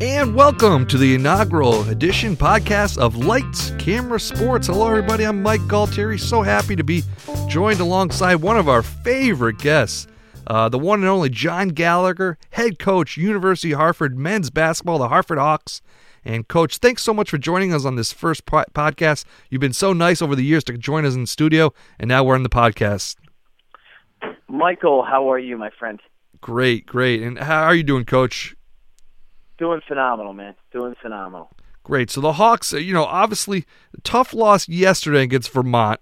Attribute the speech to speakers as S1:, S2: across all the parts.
S1: And welcome to the inaugural edition podcast of Lights, Camera, Sports. Hello, everybody. I'm Mike Galtieri. So happy to be joined alongside one of our favorite guests, uh, the one and only John Gallagher, head coach, University of Hartford men's basketball, the Hartford Hawks. And, Coach, thanks so much for joining us on this first po- podcast. You've been so nice over the years to join us in the studio, and now we're on the podcast.
S2: Michael, how are you, my friend?
S1: Great, great. And how are you doing, Coach?
S2: Doing phenomenal, man. Doing phenomenal.
S1: Great. So the Hawks, uh, you know, obviously tough loss yesterday against Vermont,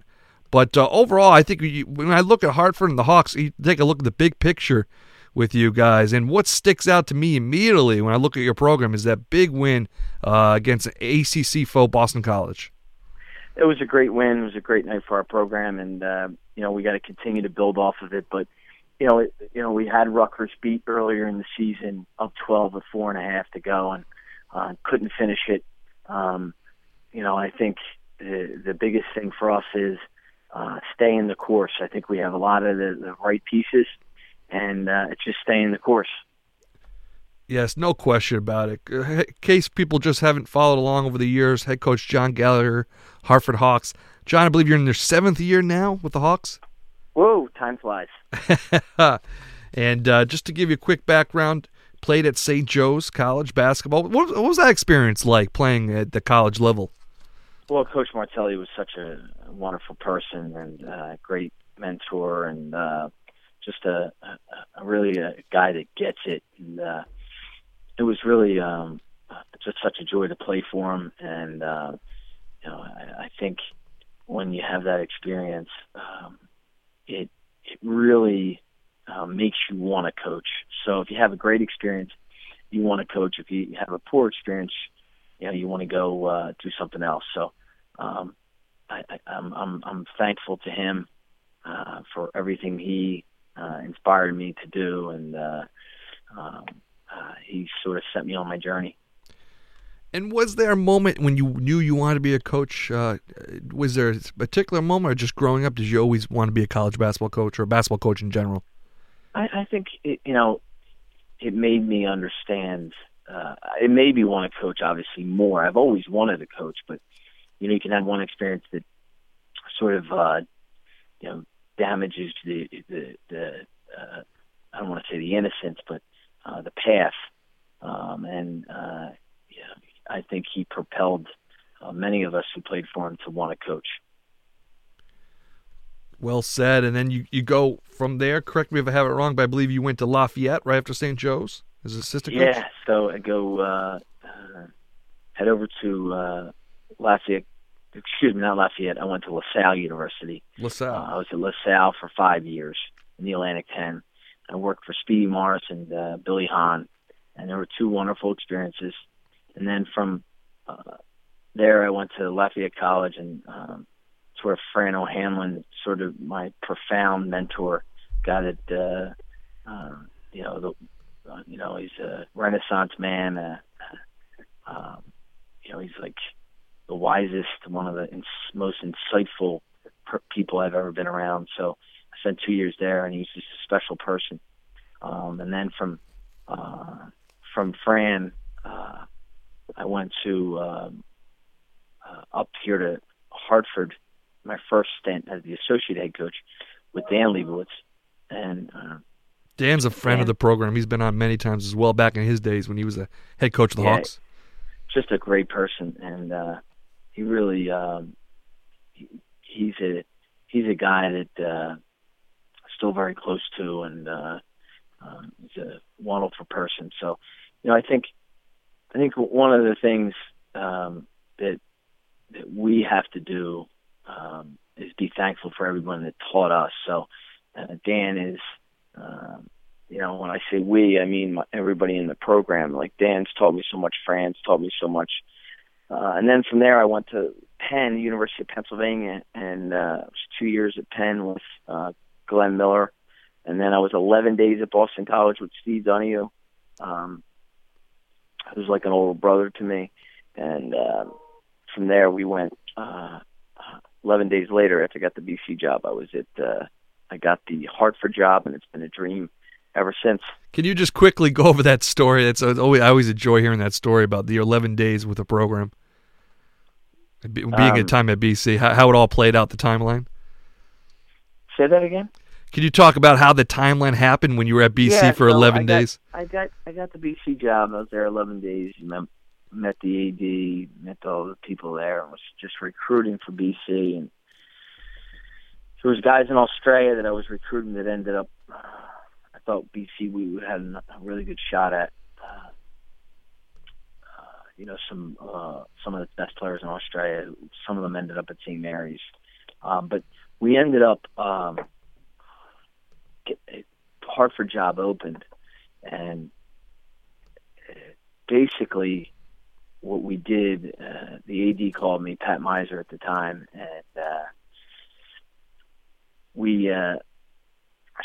S1: but uh, overall, I think when I look at Hartford and the Hawks, you take a look at the big picture with you guys, and what sticks out to me immediately when I look at your program is that big win uh, against ACC foe Boston College.
S2: It was a great win. It was a great night for our program, and uh, you know we got to continue to build off of it. But you know, it, you know, we had Rutgers beat earlier in the season, up 12 with four and a half to go, and uh, couldn't finish it. Um, you know, I think the the biggest thing for us is uh, staying the course. I think we have a lot of the, the right pieces, and uh, it's just staying the course.
S1: Yes, no question about it. Uh, in case people just haven't followed along over the years, head coach John Gallagher, Hartford Hawks. John, I believe you're in your seventh year now with the Hawks.
S2: Whoa, time flies.
S1: and uh, just to give you a quick background, played at St. Joe's College basketball. What, what, was that experience like playing at the college level?
S2: Well, Coach Martelli was such a wonderful person and a great mentor, and uh, just a, a, a really a guy that gets it. And uh, it was really um, just such a joy to play for him. And uh, you know, I, I think when you have that experience, um, it it really um, makes you want to coach. So if you have a great experience, you want to coach. If you have a poor experience, you know you want to go uh, do something else. So um, I, I, I'm I'm I'm thankful to him uh, for everything he uh, inspired me to do, and uh, um, uh, he sort of set me on my journey.
S1: And was there a moment when you knew you wanted to be a coach? Uh, was there a particular moment, or just growing up, did you always want to be a college basketball coach or a basketball coach in general?
S2: I, I think it, you know, it made me understand. Uh, it made me want to coach, obviously more. I've always wanted to coach, but you know, you can have one experience that sort of, uh, you know, damages the the the. Uh, I don't want to say the innocence, but uh, the path. Um, and uh, I think he propelled uh, many of us who played for him to want to coach.
S1: Well said. And then you, you go from there. Correct me if I have it wrong, but I believe you went to Lafayette right after St. Joe's as assistant
S2: coach. Yeah. So I go uh, uh, head over to uh, Lafayette. Excuse me, not Lafayette. I went to LaSalle University.
S1: LaSalle.
S2: Uh, I was at LaSalle for five years in the Atlantic 10. I worked for Speedy Morris and uh, Billy Hahn, and there were two wonderful experiences. And then from uh, there, I went to Lafayette College, and um, it's where Fran O'Hanlon, sort of my profound mentor, got it. Uh, uh, you know, the, uh, you know, he's a Renaissance man. Uh, um, you know, he's like the wisest, one of the ins- most insightful per- people I've ever been around. So I spent two years there, and he's just a special person. Um, and then from uh, from Fran, uh, I went to um, uh, up here to Hartford, my first stint as the associate head coach with Dan Leibovitz, and uh,
S1: Dan's a friend Dan, of the program. He's been on many times as well back in his days when he was a head coach of the
S2: yeah,
S1: Hawks.
S2: Just a great person, and uh, he really um, he, he's a he's a guy that uh, still very close to, and uh, uh, he's a wonderful person. So, you know, I think I think one of the things um, that that we have to do um, is be thankful for everyone that taught us. So uh, Dan is, um, you know, when I say we, I mean my, everybody in the program. Like Dan's taught me so much, Fran's taught me so much, uh, and then from there I went to Penn, University of Pennsylvania, and uh, it was two years at Penn with uh, Glenn Miller, and then I was 11 days at Boston College with Steve Donahue. Um, he was like an older brother to me, and uh, from there we went. Uh, 11 days later, after I got the BC job, I was at. Uh, I got the Hartford job, and it's been a dream ever since.
S1: Can you just quickly go over that story? That's always I always enjoy hearing that story about the 11 days with the program, being um, a time at BC. How, how it all played out, the timeline.
S2: Say that again.
S1: Can you talk about how the timeline happened when you were at BC
S2: yeah,
S1: for
S2: so
S1: 11
S2: I
S1: days?
S2: Got, I got I got the BC job. I was there 11 days. Met, met the AD, met all the people there, and was just recruiting for BC. And there was guys in Australia that I was recruiting that ended up. Uh, I thought BC we had a really good shot at. Uh, you know, some uh, some of the best players in Australia. Some of them ended up at St. Mary's, um, but we ended up. Um, Hartford job opened, and basically what we did, uh, the AD called me, Pat Meiser at the time, and uh, we. Uh,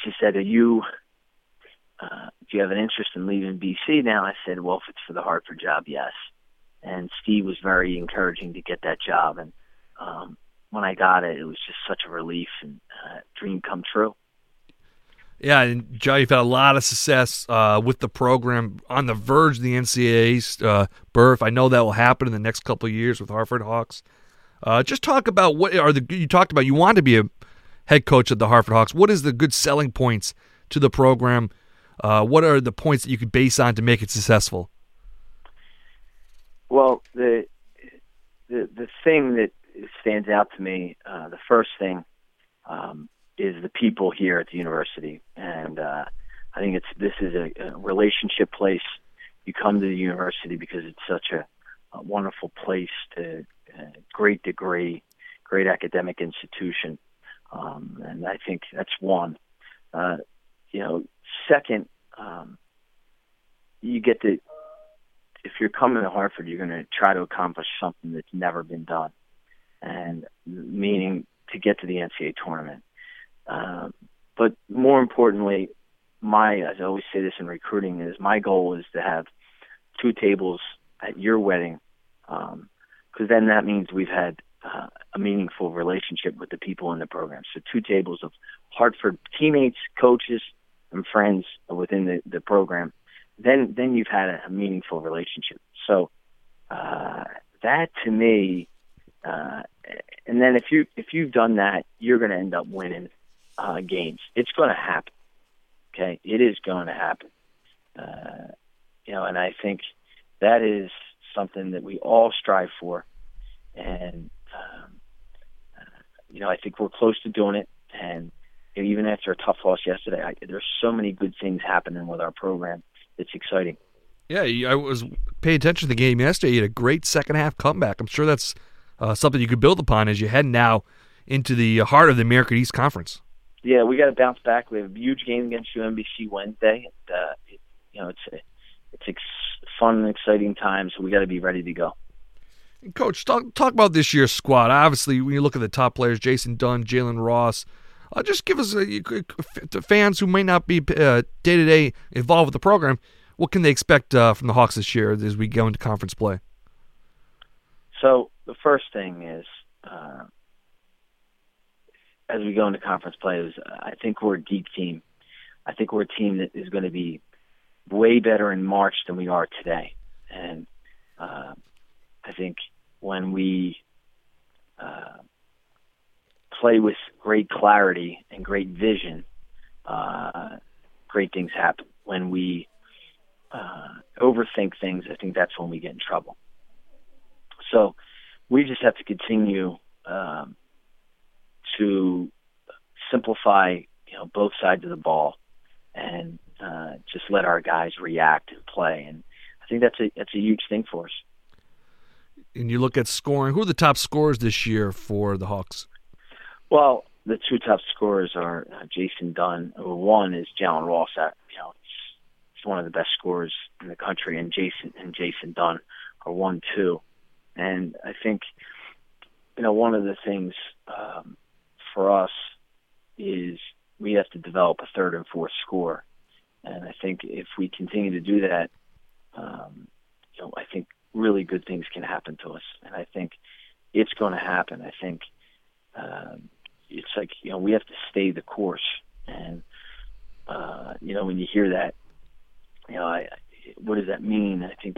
S2: she said, "Are you? Uh, do you have an interest in leaving BC now?" I said, "Well, if it's for the Hartford job, yes." And Steve was very encouraging to get that job, and um, when I got it, it was just such a relief and uh, dream come true.
S1: Yeah, and Joe, you've had a lot of success uh, with the program on the verge of the NCAA's uh. I know that will happen in the next couple of years with Hartford Hawks. Uh, just talk about what are the you talked about. You want to be a head coach of the Hartford Hawks. What is the good selling points to the program? Uh, what are the points that you could base on to make it successful?
S2: Well, the the the thing that stands out to me, uh, the first thing um, is the people here at the university, and uh, I think it's this is a, a relationship place. You come to the university because it's such a, a wonderful place to uh, great degree, great academic institution, um, and I think that's one. Uh, you know, second, um, you get to if you're coming to Hartford, you're going to try to accomplish something that's never been done, and meaning to get to the NCAA tournament. Um, but more importantly, my as I always say this in recruiting is my goal is to have two tables at your wedding, because um, then that means we've had uh, a meaningful relationship with the people in the program. So two tables of Hartford teammates, coaches, and friends within the, the program. Then then you've had a, a meaningful relationship. So uh, that to me, uh, and then if you if you've done that, you're going to end up winning uh, games. It's going to happen. Okay, it is going to happen. Uh, you know, and I think that is something that we all strive for, and um, uh, you know, I think we're close to doing it. And you know, even after a tough loss yesterday, I, there's so many good things happening with our program. It's exciting.
S1: Yeah, I was paying attention to the game yesterday. You had a great second half comeback. I'm sure that's uh, something you could build upon as you head now into the heart of the American East Conference
S2: yeah, we got to bounce back. We have a huge game against UMBC Wednesday. And, uh, it, you know, it's a, it's ex- fun and exciting time, so we got to be ready to go.
S1: Coach, talk talk about this year's squad. Obviously, when you look at the top players, Jason Dunn, Jalen Ross, uh, just give us a, to fans who may not be day to day involved with the program. What can they expect uh, from the Hawks this year as we go into conference play?
S2: So the first thing is uh, as we go into conference play is I think we're a deep team. I think we're a team that is going to be way better in March than we are today. And uh, I think when we uh, play with great clarity and great vision, uh, great things happen. When we uh, overthink things, I think that's when we get in trouble. So we just have to continue um, to simplify, you know, both sides of the ball and uh, just let our guys react and play. And I think that's a that's a huge thing for us.
S1: And you look at scoring. Who are the top scorers this year for the Hawks?
S2: Well, the two top scorers are uh, Jason Dunn. One is Jalen Ross. At, you know, he's one of the best scorers in the country, and Jason and Jason Dunn are one two. And I think, you know, one of the things um, for us is we have to develop a third and fourth score. And I think if we continue to do that, um, you know, I think really good things can happen to us. And I think it's going to happen. I think um, it's like you know we have to stay the course, and uh, you know, when you hear that, you know, I, what does that mean? I think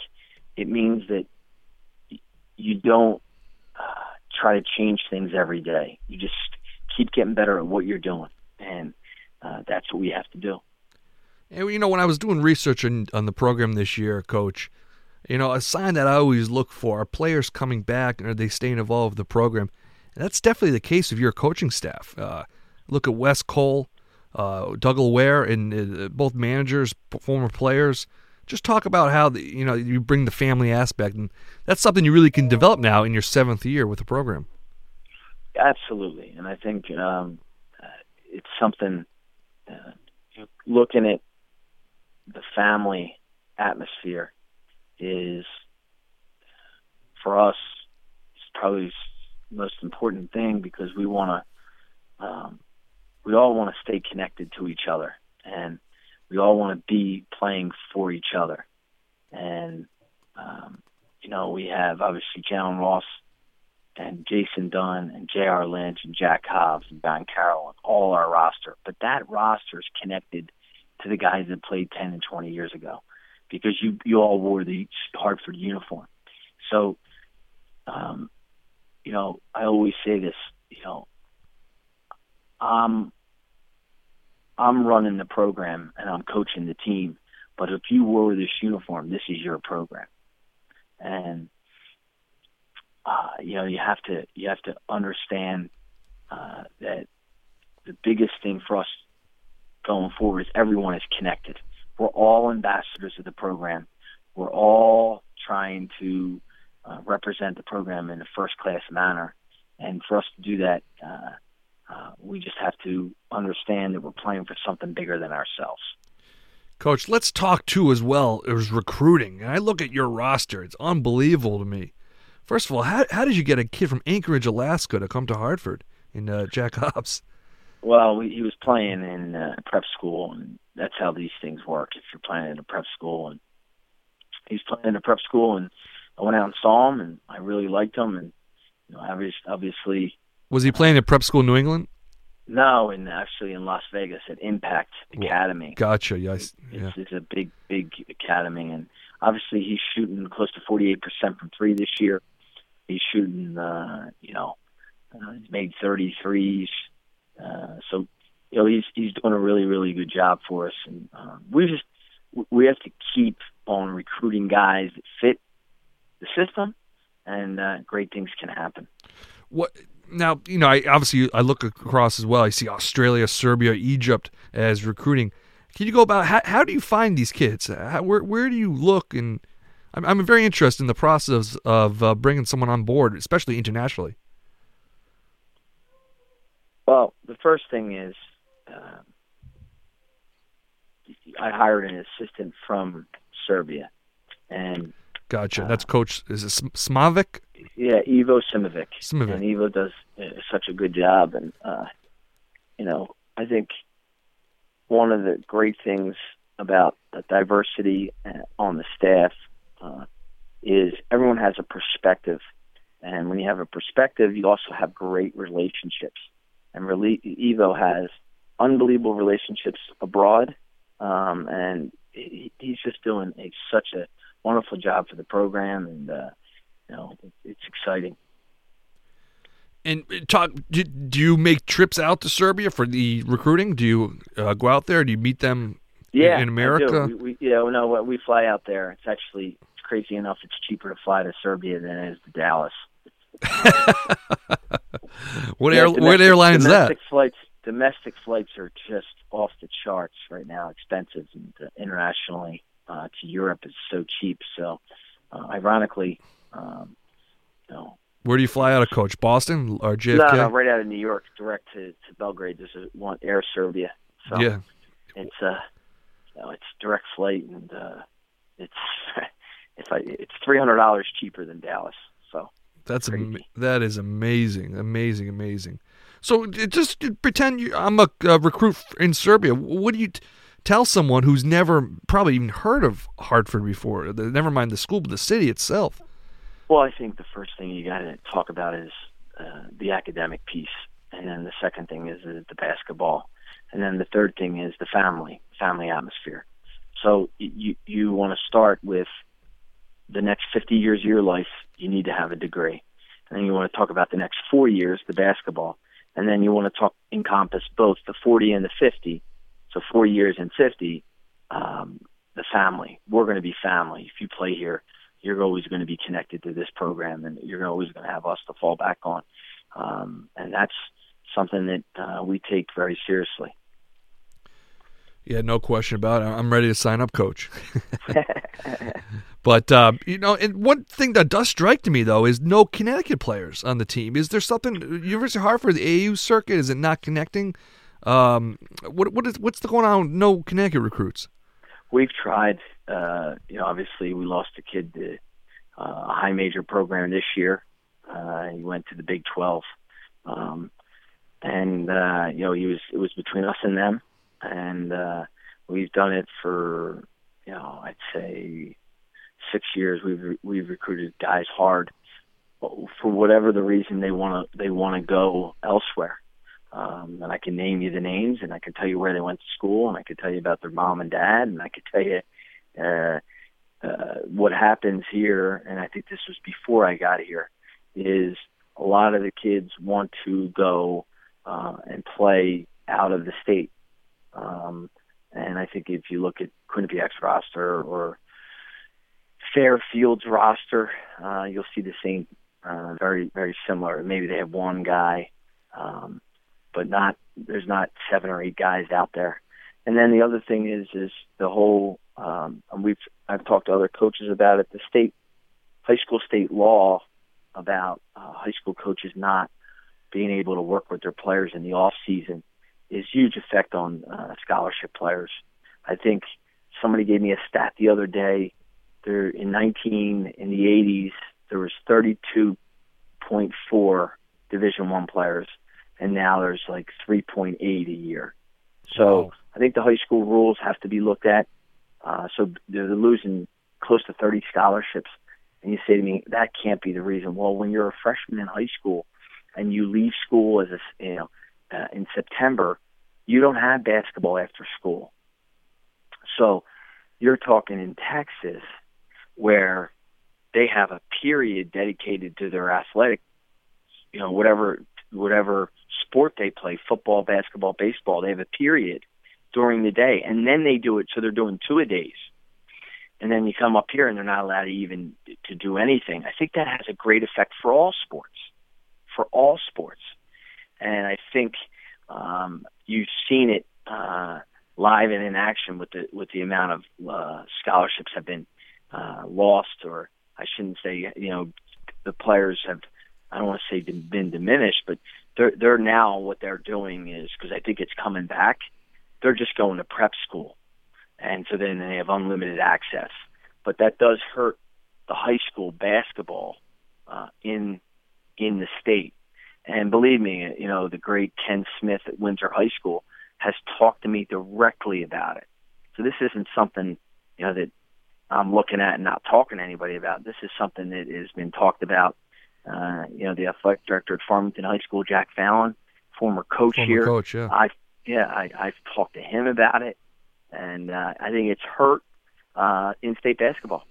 S2: it means that you don't uh, try to change things every day. You just keep getting better at what you're doing, and uh, that's what we have to do.
S1: And you know, when I was doing research on, on the program this year, Coach, you know, a sign that I always look for are players coming back and are they staying involved with the program. And that's definitely the case of your coaching staff. Uh, look at Wes Cole, uh, Doug Ware, and uh, both managers, former players. Just talk about how the, you know you bring the family aspect, and that's something you really can develop now in your seventh year with the program.
S2: Absolutely, and I think um, uh, it's something. Uh, looking at the family atmosphere is for us it's probably the most important thing because we want to um, we all want to stay connected to each other and we all want to be playing for each other and um, you know we have obviously Jalen Ross and Jason Dunn and J.R. Lynch and Jack Hobbs and Don Carroll and all our roster but that roster is connected to the guys that played 10 and 20 years ago because you you all wore the Hartford uniform. So, um, you know, I always say this. You know, I'm I'm running the program and I'm coaching the team, but if you wore this uniform, this is your program, and uh, you know you have to you have to understand uh, that the biggest thing for us going forward is everyone is connected. We're all ambassadors of the program. We're all trying to uh, represent the program in a first class manner. And for us to do that, uh, uh, we just have to understand that we're playing for something bigger than ourselves.
S1: Coach, let's talk too as well as recruiting. And I look at your roster; it's unbelievable to me. First of all, how how did you get a kid from Anchorage, Alaska, to come to Hartford in uh, Jack Hobbs?
S2: Well, he was playing in uh, prep school, and that's how these things work. If you're playing in a prep school, and he's playing in a prep school, and I went out and saw him, and I really liked him, and you know, obviously.
S1: Was he playing at prep school in New England?
S2: No, and actually in Las Vegas at Impact Academy.
S1: Gotcha. Yes.
S2: Yeah. It's, it's a big, big academy, and obviously he's shooting close to 48% from three this year. He's shooting, uh, you know, uh, he's made 33s uh, so, you know, he's he's doing a really really good job for us, and um, we just we have to keep on recruiting guys that fit the system, and uh, great things can happen.
S1: What now? You know, I obviously I look across as well. I see Australia, Serbia, Egypt as recruiting. Can you go about how, how do you find these kids? How, where where do you look? And I'm, I'm very interested in the process of uh, bringing someone on board, especially internationally.
S2: Well, the first thing is uh, I hired an assistant from Serbia, and
S1: gotcha. Uh, That's Coach. Is it Smovic?
S2: Yeah, Ivo Simovic.
S1: Simovic.
S2: And Ivo does uh, such a good job, and uh, you know, I think one of the great things about the diversity uh, on the staff uh, is everyone has a perspective, and when you have a perspective, you also have great relationships and really, Ivo has unbelievable relationships abroad, um, and he, he's just doing a, such a wonderful job for the program, and uh, you know, it's exciting.
S1: And uh, talk. Do, do you make trips out to Serbia for the recruiting? Do you uh, go out there? Do you meet them?
S2: Yeah,
S1: in America.
S2: We, we, yeah, no, we fly out there. It's actually it's crazy enough. It's cheaper to fly to Serbia than it is to Dallas.
S1: what air, domestic, what airline is
S2: that? Flights, domestic flights are just off the charts right now, expensive, and uh, internationally uh, to Europe is so cheap. So, uh, ironically, um, you know,
S1: where do you fly out of, Coach? Boston or JFK?
S2: No, no, right out of New York, direct to, to Belgrade. There's a one Air Serbia. So
S1: yeah,
S2: it's uh, you know, it's direct flight, and uh, it's it's like it's three hundred dollars cheaper than Dallas. So
S1: that's am- that is amazing, amazing, amazing. So just pretend you, I'm a, a, recruit in Serbia. What do you t- tell someone who's never probably even heard of Hartford before? Never mind the school, but the city itself.
S2: Well, I think the first thing you got to talk about is uh, the academic piece, and then the second thing is the, the basketball. And then the third thing is the family, family atmosphere. So you you want to start with the next 50 years of your life. You need to have a degree, and then you want to talk about the next four years, the basketball, and then you want to talk encompass both the 40 and the 50. So four years and 50, um, the family. We're going to be family. If you play here, you're always going to be connected to this program, and you're always going to have us to fall back on. Um, and that's something that uh, we take very seriously.
S1: Yeah, no question about it. I'm ready to sign up, coach. but uh, you know, and one thing that does strike to me though is no Connecticut players on the team. Is there something University of Hartford, the AU circuit, is it not connecting? Um, what what is what's going on? No Connecticut recruits.
S2: We've tried. Uh, you know, obviously we lost a kid to uh, a high major program this year. Uh, he went to the Big Twelve, um, and uh, you know he was it was between us and them and uh, we've done it for you know I'd say six years. We've we've recruited guys hard for whatever the reason they want to they want to go elsewhere. Um, and I can name you the names, and I can tell you where they went to school, and I can tell you about their mom and dad, and I can tell you uh, uh, what happens here. And I think this was before I got here. Is a lot of the kids want to go uh, and play out of the state um, and I think if you look at Quinnipiac's roster or Fairfield's roster, uh, you'll see the same, uh, very very similar. Maybe they have one guy, um, but not there's not seven or eight guys out there. And then the other thing is is the whole. Um, we've I've talked to other coaches about it. The state high school state law about uh, high school coaches not being able to work with their players in the off season is huge effect on uh, scholarship players. I think somebody gave me a stat the other day. There in 19 in the 80s there was 32.4 Division One players, and now there's like 3.8 a year. So wow. I think the high school rules have to be looked at. Uh, so they're losing close to 30 scholarships, and you say to me that can't be the reason. Well, when you're a freshman in high school and you leave school as a you know uh, in September, you don't have basketball after school. So you're talking in Texas where they have a period dedicated to their athletic, you know, whatever whatever sport they play, football, basketball, baseball, they have a period during the day and then they do it so they're doing two a days. And then you come up here and they're not allowed to even to do anything. I think that has a great effect for all sports. For all sports. And I think um, you've seen it uh, live and in action with the with the amount of uh, scholarships have been uh, lost, or I shouldn't say, you know, the players have. I don't want to say been diminished, but they're they're now what they're doing is because I think it's coming back. They're just going to prep school, and so then they have unlimited access. But that does hurt the high school basketball uh, in in the state and believe me, you know, the great Ken Smith at Windsor High School has talked to me directly about it. So this isn't something, you know, that I'm looking at and not talking to anybody about. This is something that has been talked about. Uh, you know, the athletic director at Farmington High School, Jack Fallon, former coach
S1: former
S2: here.
S1: Coach, yeah.
S2: I, yeah, I, I've talked to him about it, and uh, I think it's hurt uh, in-state basketball.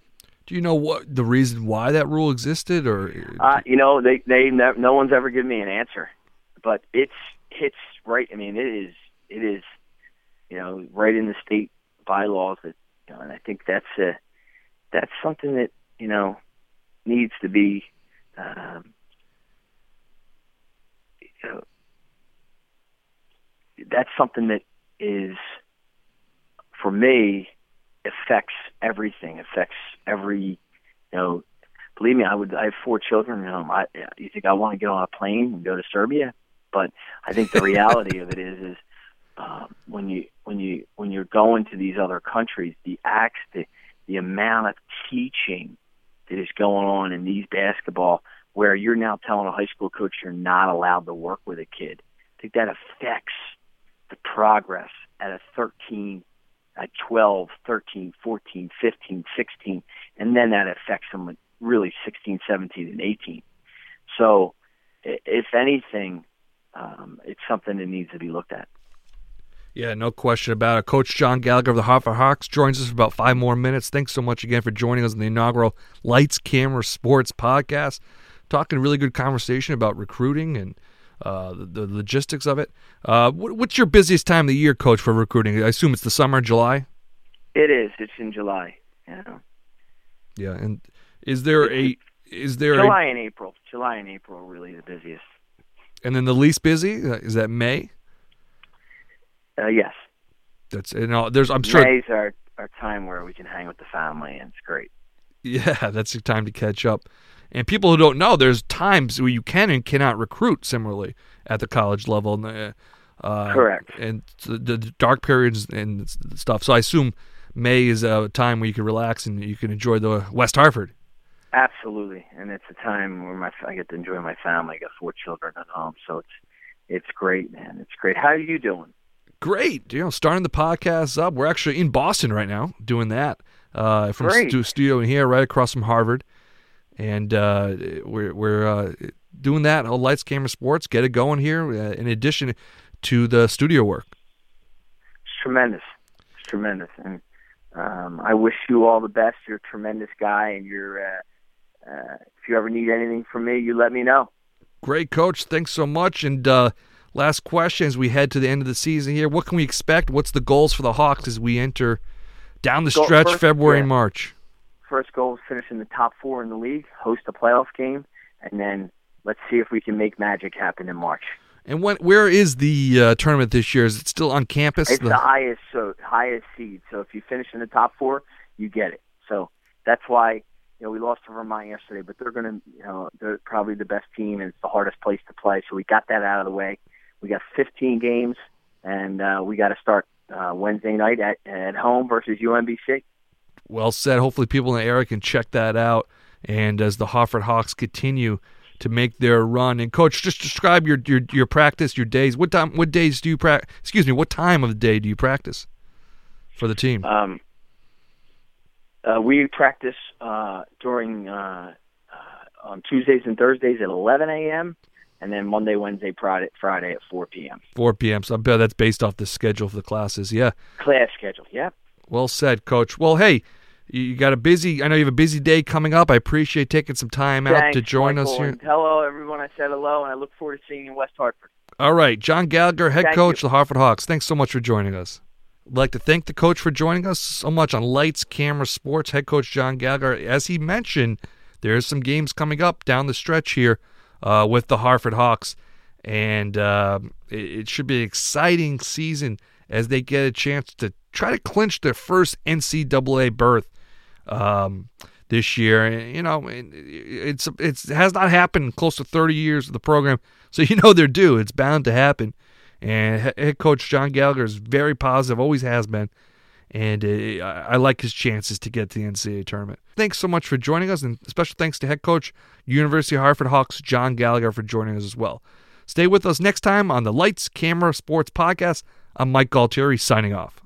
S1: Do you know what the reason why that rule existed, or
S2: uh, you know, they they no one's ever given me an answer, but it's it's right. I mean, it is it is you know right in the state bylaws that you know, and I think that's a that's something that you know needs to be um, you know that's something that is for me affects everything, affects every, you know, believe me, I would, I have four children. You know, I, you think I want to get on a plane and go to Serbia? But I think the reality of it is, is um, when you, when you, when you're going to these other countries, the acts, the, the amount of teaching that is going on in these basketball, where you're now telling a high school coach you're not allowed to work with a kid. I think that affects the progress at a 13, at 12, 13, 14, 15, 16, and then that affects them really 16, 17, and 18. So, if anything, um, it's something that needs to be looked at.
S1: Yeah, no question about it. Coach John Gallagher of the Hartford Hawks joins us for about five more minutes. Thanks so much again for joining us in the inaugural Lights, Camera, Sports podcast. Talking really good conversation about recruiting and uh, the, the, logistics of it. Uh, what, what's your busiest time of the year, Coach, for recruiting? I assume it's the summer, July.
S2: It is. It's in July. Yeah.
S1: Yeah, and is there a is there
S2: July
S1: a,
S2: and April? July and April are really the busiest.
S1: And then the least busy uh, is that May.
S2: Uh, yes.
S1: That's you know. There's I'm sure
S2: May's our our time where we can hang with the family, and it's great.
S1: Yeah, that's the time to catch up. And people who don't know, there's times where you can and cannot recruit similarly at the college level.
S2: Uh, Correct.
S1: And the dark periods and stuff. So I assume May is a time where you can relax and you can enjoy the West Hartford.
S2: Absolutely, and it's a time where my I get to enjoy my family. I got four children at home, so it's it's great, man. It's great. How are you doing?
S1: Great. You know, starting the podcast up. We're actually in Boston right now doing that uh, from stu- studio in here, right across from Harvard, and uh, we're we're uh, doing that. All lights, camera, sports. Get it going here. Uh, in addition to the studio work.
S2: It's tremendous. It's tremendous, and um, I wish you all the best. You're a tremendous guy, and you're. Uh, uh, if you ever need anything from me, you let me know.
S1: Great, coach. Thanks so much. And uh, last question as we head to the end of the season here, what can we expect? What's the goals for the Hawks as we enter down the stretch, first, February yeah. and March?
S2: First goal is finish in the top four in the league, host a playoff game, and then let's see if we can make magic happen in March.
S1: And when, where is the uh, tournament this year? Is it still on campus?
S2: It's the, the highest, so highest seed. So if you finish in the top four, you get it. So that's why you know, we lost to Vermont yesterday, but they're going to, you know, they're probably the best team and it's the hardest place to play. So we got that out of the way. We got 15 games, and uh, we got to start uh, Wednesday night at at home versus UMBC.
S1: Well said. Hopefully, people in the area can check that out. And as the Hartford Hawks continue to make their run, and coach, just describe your your, your practice, your days. What time? What days do you practice? Excuse me. What time of the day do you practice for the team?
S2: Um, uh, we practice uh, during uh, uh, on Tuesdays and Thursdays at 11 a.m. and then Monday, Wednesday, Friday, Friday at 4 p.m.
S1: 4 p.m. So I bet that's based off the schedule for the classes. Yeah.
S2: Class schedule. Yep.
S1: Well said, Coach. Well, hey, you got a busy. I know you have a busy day coming up. I appreciate taking some time
S2: Thanks,
S1: out to join
S2: Michael,
S1: us here.
S2: hello, everyone. I said hello, and I look forward to seeing you in West Hartford.
S1: All right, John Gallagher, head
S2: Thank
S1: coach
S2: you.
S1: of the Hartford Hawks. Thanks so much for joining us. I'd like to thank the coach for joining us so much on Lights, Camera, Sports. Head coach John Gallagher. As he mentioned, there's some games coming up down the stretch here uh, with the Hartford Hawks, and uh, it, it should be an exciting season as they get a chance to try to clinch their first NCAA berth um, this year. You know, it's it's it has not happened close to 30 years of the program, so you know they're due. It's bound to happen. And head coach John Gallagher is very positive, always has been. And uh, I like his chances to get to the NCAA tournament. Thanks so much for joining us, and special thanks to head coach, University of Hartford Hawks, John Gallagher, for joining us as well. Stay with us next time on the Lights, Camera, Sports podcast. I'm Mike Galtieri signing off.